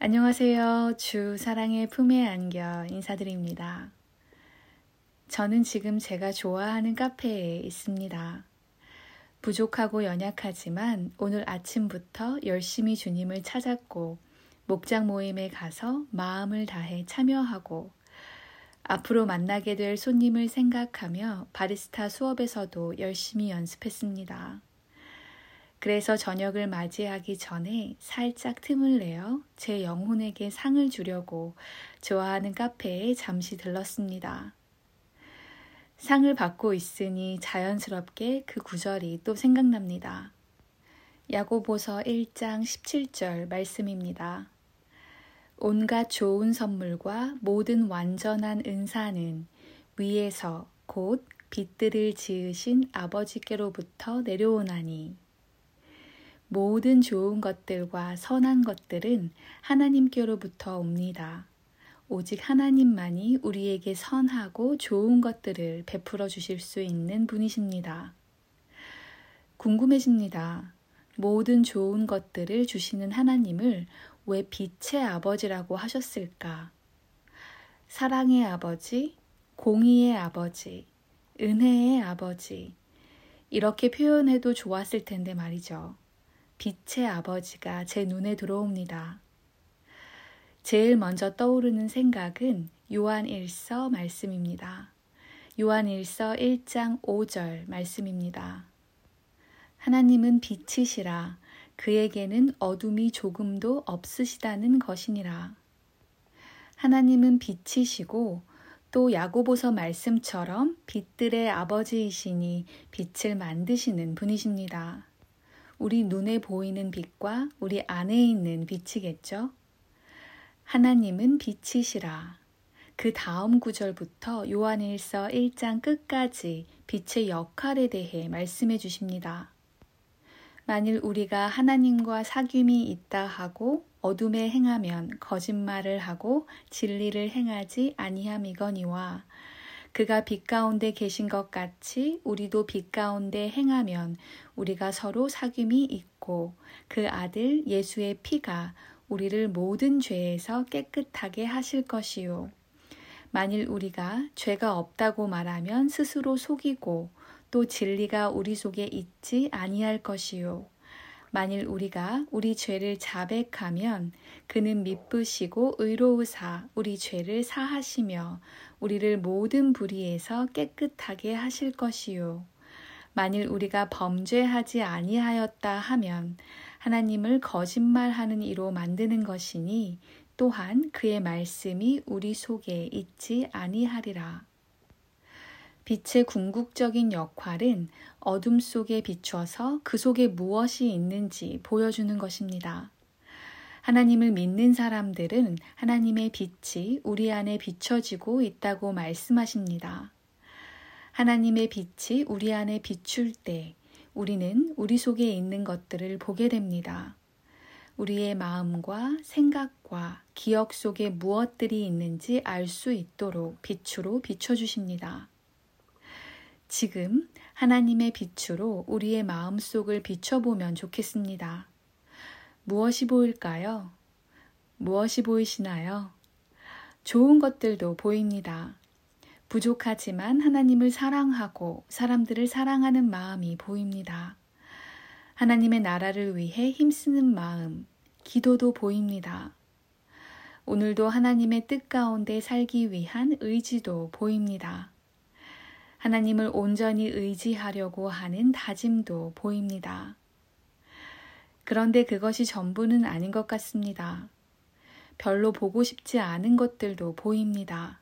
안녕하세요. 주 사랑의 품에 안겨 인사드립니다. 저는 지금 제가 좋아하는 카페에 있습니다. 부족하고 연약하지만 오늘 아침부터 열심히 주님을 찾았고 목장 모임에 가서 마음을 다해 참여하고 앞으로 만나게 될 손님을 생각하며 바리스타 수업에서도 열심히 연습했습니다. 그래서 저녁을 맞이하기 전에 살짝 틈을 내어 제 영혼에게 상을 주려고 좋아하는 카페에 잠시 들렀습니다. 상을 받고 있으니 자연스럽게 그 구절이 또 생각납니다. 야고보서 1장 17절 말씀입니다. 온갖 좋은 선물과 모든 완전한 은사는 위에서 곧 빛들을 지으신 아버지께로부터 내려오나니 모든 좋은 것들과 선한 것들은 하나님께로부터 옵니다. 오직 하나님만이 우리에게 선하고 좋은 것들을 베풀어 주실 수 있는 분이십니다. 궁금해집니다. 모든 좋은 것들을 주시는 하나님을 왜 빛의 아버지라고 하셨을까? 사랑의 아버지, 공의의 아버지, 은혜의 아버지, 이렇게 표현해도 좋았을 텐데 말이죠. 빛의 아버지가 제 눈에 들어옵니다. 제일 먼저 떠오르는 생각은 요한 1서 말씀입니다. 요한 1서 1장 5절 말씀입니다. 하나님은 빛이시라 그에게는 어둠이 조금도 없으시다는 것이니라. 하나님은 빛이시고 또 야고보서 말씀처럼 빛들의 아버지이시니 빛을 만드시는 분이십니다. 우리 눈에 보이는 빛과 우리 안에 있는 빛이겠죠? 하나님은 빛이시라. 그 다음 구절부터 요한일서 1장 끝까지 빛의 역할에 대해 말씀해 주십니다. 만일 우리가 하나님과 사귐이 있다 하고 어둠에 행하면 거짓말을 하고 진리를 행하지 아니함이거니와 그가 빛 가운데 계신 것 같이 우리도 빛 가운데 행하면 우리가 서로 사귐이 있고 그 아들 예수의 피가 우리를 모든 죄에서 깨끗하게 하실 것이요. 만일 우리가 죄가 없다고 말하면 스스로 속이고 또 진리가 우리 속에 있지 아니할 것이요. 만일 우리가 우리 죄를 자백하면 그는 미쁘시고 의로우사 우리 죄를 사하시며 우리를 모든 불의에서 깨끗하게 하실 것이요. 만일 우리가 범죄하지 아니하였다 하면 하나님을 거짓말하는 이로 만드는 것이니 또한 그의 말씀이 우리 속에 있지 아니하리라. 빛의 궁극적인 역할은 어둠 속에 비춰서 그 속에 무엇이 있는지 보여주는 것입니다. 하나님을 믿는 사람들은 하나님의 빛이 우리 안에 비춰지고 있다고 말씀하십니다. 하나님의 빛이 우리 안에 비출 때 우리는 우리 속에 있는 것들을 보게 됩니다. 우리의 마음과 생각과 기억 속에 무엇들이 있는지 알 수 있도록 빛으로 비춰주십니다. 지금 하나님의 빛으로 우리의 마음 속을 비춰보면 좋겠습니다. 무엇이 보일까요? 무엇이 보이시나요? 좋은 것들도 보입니다. 부족하지만 하나님을 사랑하고 사람들을 사랑하는 마음이 보입니다. 하나님의 나라를 위해 힘쓰는 마음, 기도도 보입니다. 오늘도 하나님의 뜻 가운데 살기 위한 의지도 보입니다. 하나님을 온전히 의지하려고 하는 다짐도 보입니다. 그런데 그것이 전부는 아닌 것 같습니다. 별로 보고 싶지 않은 것들도 보입니다.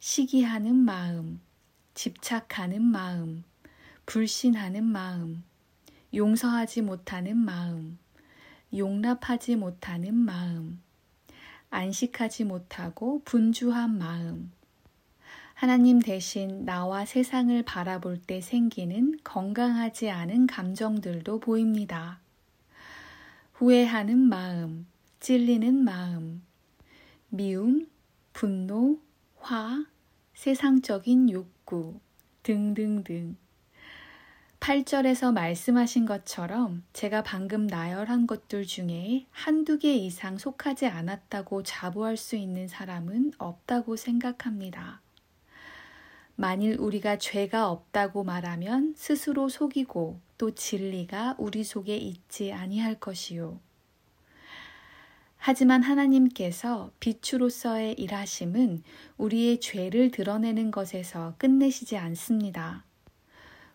시기하는 마음, 집착하는 마음, 불신하는 마음, 용서하지 못하는 마음, 용납하지 못하는 마음, 안식하지 못하고 분주한 마음, 하나님 대신 나와 세상을 바라볼 때 생기는 건강하지 않은 감정들도 보입니다. 후회하는 마음, 찔리는 마음, 미움, 분노, 화, 세상적인 욕구 등등등. 8절에서 말씀하신 것처럼 제가 방금 나열한 것들 중에 한두 개 이상 속하지 않았다고 자부할 수 있는 사람은 없다고 생각합니다. 만일 우리가 죄가 없다고 말하면 스스로 속이고 또 진리가 우리 속에 있지 아니할 것이요. 하지만 하나님께서 빛으로서의 일하심은 우리의 죄를 드러내는 것에서 끝내시지 않습니다.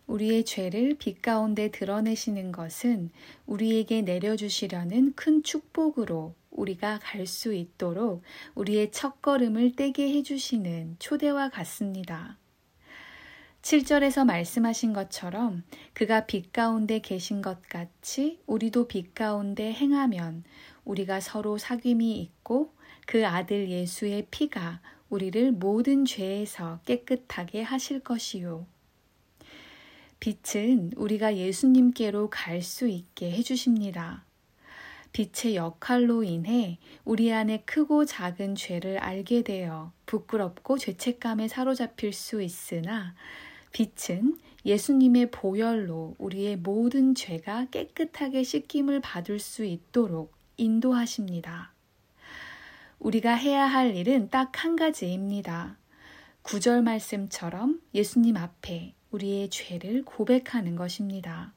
우리의 죄를 빛 가운데 드러내시는 것은 우리에게 내려주시려는 큰 축복으로 우리가 갈 수 있도록 우리의 첫걸음을 떼게 해주시는 초대와 같습니다. 7절에서 말씀하신 것처럼 그가 빛 가운데 계신 것 같이 우리도 빛 가운데 행하면 우리가 서로 사귐이 있고 그 아들 예수의 피가 우리를 모든 죄에서 깨끗하게 하실 것이요. 빛은 우리가 예수님께로 갈 수 있게 해주십니다. 빛의 역할로 인해 우리 안에 크고 작은 죄를 알게 되어 부끄럽고 죄책감에 사로잡힐 수 있으나 빛은 예수님의 보혈로 우리의 모든 죄가 깨끗하게 씻김을 받을 수 있도록 인도하십니다. 우리가 해야 할 일은 딱 한 가지입니다. 구절 말씀처럼 예수님 앞에 우리의 죄를 고백하는 것입니다.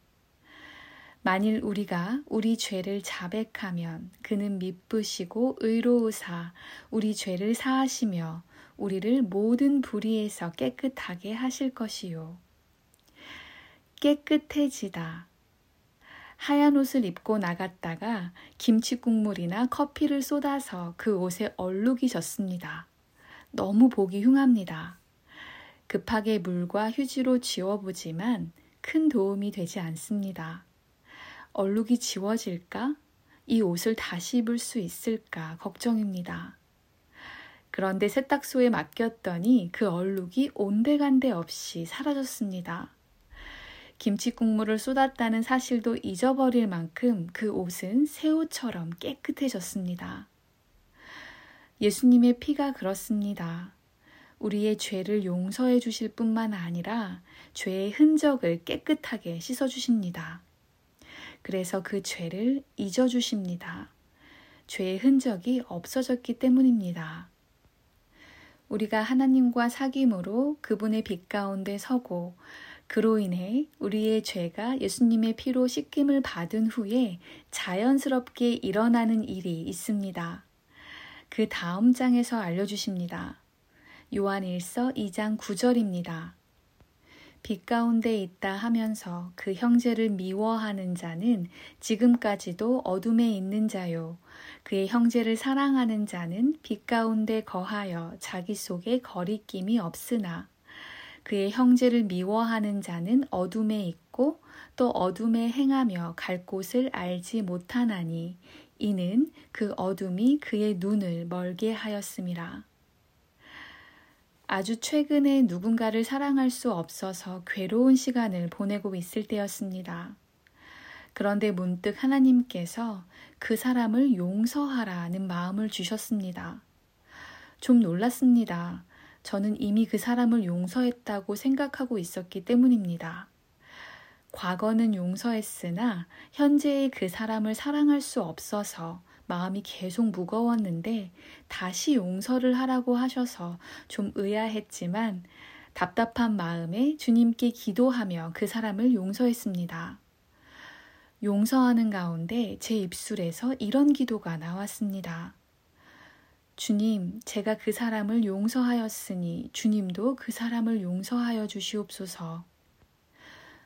만일 우리가 우리 죄를 자백하면 그는 미쁘시고 의로우사 우리 죄를 사하시며 우리를 모든 불의에서 깨끗하게 하실 것이요. 깨끗해지다. 하얀 옷을 입고 나갔다가 김치 국물이나 커피를 쏟아서 그 옷에 얼룩이 졌습니다. 너무 보기 흉합니다. 급하게 물과 휴지로 지워보지만 큰 도움이 되지 않습니다. 얼룩이 지워질까? 이 옷을 다시 입을 수 있을까 걱정입니다. 그런데 세탁소에 맡겼더니 그 얼룩이 온데간데 없이 사라졌습니다. 김치 국물을 쏟았다는 사실도 잊어버릴 만큼 그 옷은 새 옷처럼 깨끗해졌습니다. 예수님의 피가 그렇습니다. 우리의 죄를 용서해 주실 뿐만 아니라 죄의 흔적을 깨끗하게 씻어 주십니다. 그래서 그 죄를 잊어 주십니다. 죄의 흔적이 없어졌기 때문입니다. 우리가 하나님과 사귐으로 그분의 빛 가운데 서고 그로 인해 우리의 죄가 예수님의 피로 씻김을 받은 후에 자연스럽게 일어나는 일이 있습니다. 그 다음 장에서 알려주십니다. 요한 1서 2장 9절입니다. 빛 가운데 있다 하면서 그 형제를 미워하는 자는 지금까지도 어둠에 있는 자요. 그의 형제를 사랑하는 자는 빛 가운데 거하여 자기 속에 거리낌이 없으나 그의 형제를 미워하는 자는 어둠에 있고 또 어둠에 행하며 갈 곳을 알지 못하나니 이는 그 어둠이 그의 눈을 멀게 하였음이라. 아주 최근에 누군가를 사랑할 수 없어서 괴로운 시간을 보내고 있을 때였습니다. 그런데 문득 하나님께서 그 사람을 용서하라는 마음을 주셨습니다. 좀 놀랐습니다. 저는 이미 그 사람을 용서했다고 생각하고 있었기 때문입니다. 과거는 용서했으나 현재의 그 사람을 사랑할 수 없어서 마음이 계속 무거웠는데 다시 용서를 하라고 하셔서 좀 의아했지만 답답한 마음에 주님께 기도하며 그 사람을 용서했습니다. 용서하는 가운데 제 입술에서 이런 기도가 나왔습니다. 주님, 제가 그 사람을 용서하였으니 주님도 그 사람을 용서하여 주시옵소서.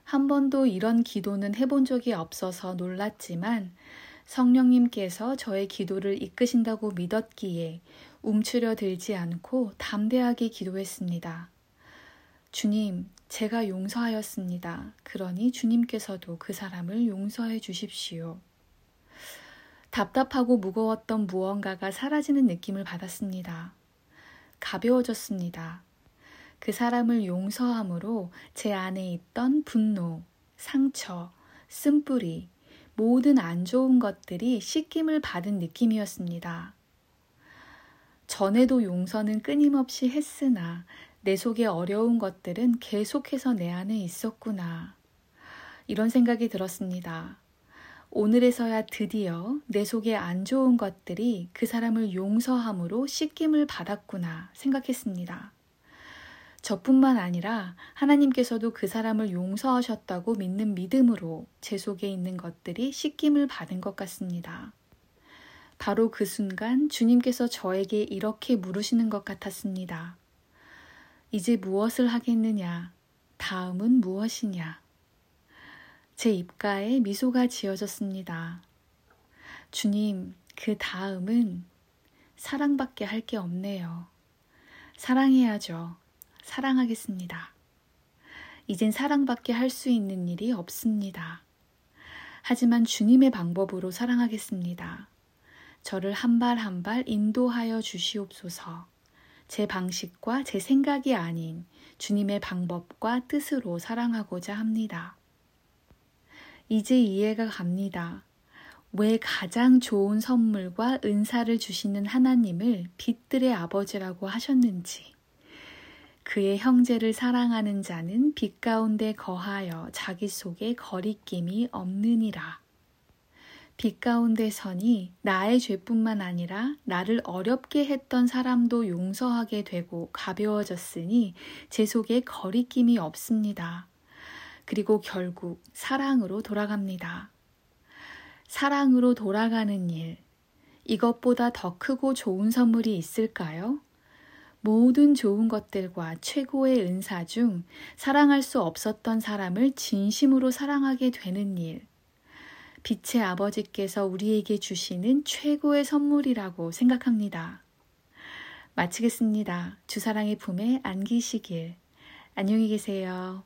한 번도 이런 기도는 해본 적이 없어서 놀랐지만 성령님께서 저의 기도를 이끄신다고 믿었기에 움츠려 들지 않고 담대하게 기도했습니다. 주님, 제가 용서하였습니다. 그러니 주님께서도 그 사람을 용서해 주십시오. 답답하고 무거웠던 무언가가 사라지는 느낌을 받았습니다. 가벼워졌습니다. 그 사람을 용서함으로 제 안에 있던 분노, 상처, 쓴뿌리, 모든 안 좋은 것들이 씻김을 받은 느낌이었습니다. 전에도 용서는 끊임없이 했으나 내 속에 어려운 것들은 계속해서 내 안에 있었구나. 이런 생각이 들었습니다. 오늘에서야 드디어 내 속에 안 좋은 것들이 그 사람을 용서함으로 씻김을 받았구나 생각했습니다. 저뿐만 아니라 하나님께서도 그 사람을 용서하셨다고 믿는 믿음으로 제 속에 있는 것들이 씻김을 받은 것 같습니다. 바로 그 순간 주님께서 저에게 이렇게 물으시는 것 같았습니다. 이제 무엇을 하겠느냐? 다음은 무엇이냐? 제 입가에 미소가 지어졌습니다. 주님, 그 다음은 사랑밖에 할 게 없네요. 사랑해야죠. 사랑하겠습니다. 이젠 사랑밖에 할 수 있는 일이 없습니다. 하지만 주님의 방법으로 사랑하겠습니다. 저를 한 발 한 발 인도하여 주시옵소서. 제 방식과 제 생각이 아닌 주님의 방법과 뜻으로 사랑하고자 합니다. 이제 이해가 갑니다. 왜 가장 좋은 선물과 은사를 주시는 하나님을 빛들의 아버지라고 하셨는지. 그의 형제를 사랑하는 자는 빛 가운데 거하여 자기 속에 거리낌이 없느니라. 빛 가운데 서니 나의 죄뿐만 아니라 나를 어렵게 했던 사람도 용서하게 되고 가벼워졌으니 제 속에 거리낌이 없습니다. 그리고 결국 사랑으로 돌아갑니다. 사랑으로 돌아가는 일. 이것보다 더 크고 좋은 선물이 있을까요? 모든 좋은 것들과 최고의 은사 중 사랑할 수 없었던 사람을 진심으로 사랑하게 되는 일. 빛의 아버지께서 우리에게 주시는 최고의 선물이라고 생각합니다. 마치겠습니다. 주사랑의 품에 안기시길. 안녕히 계세요.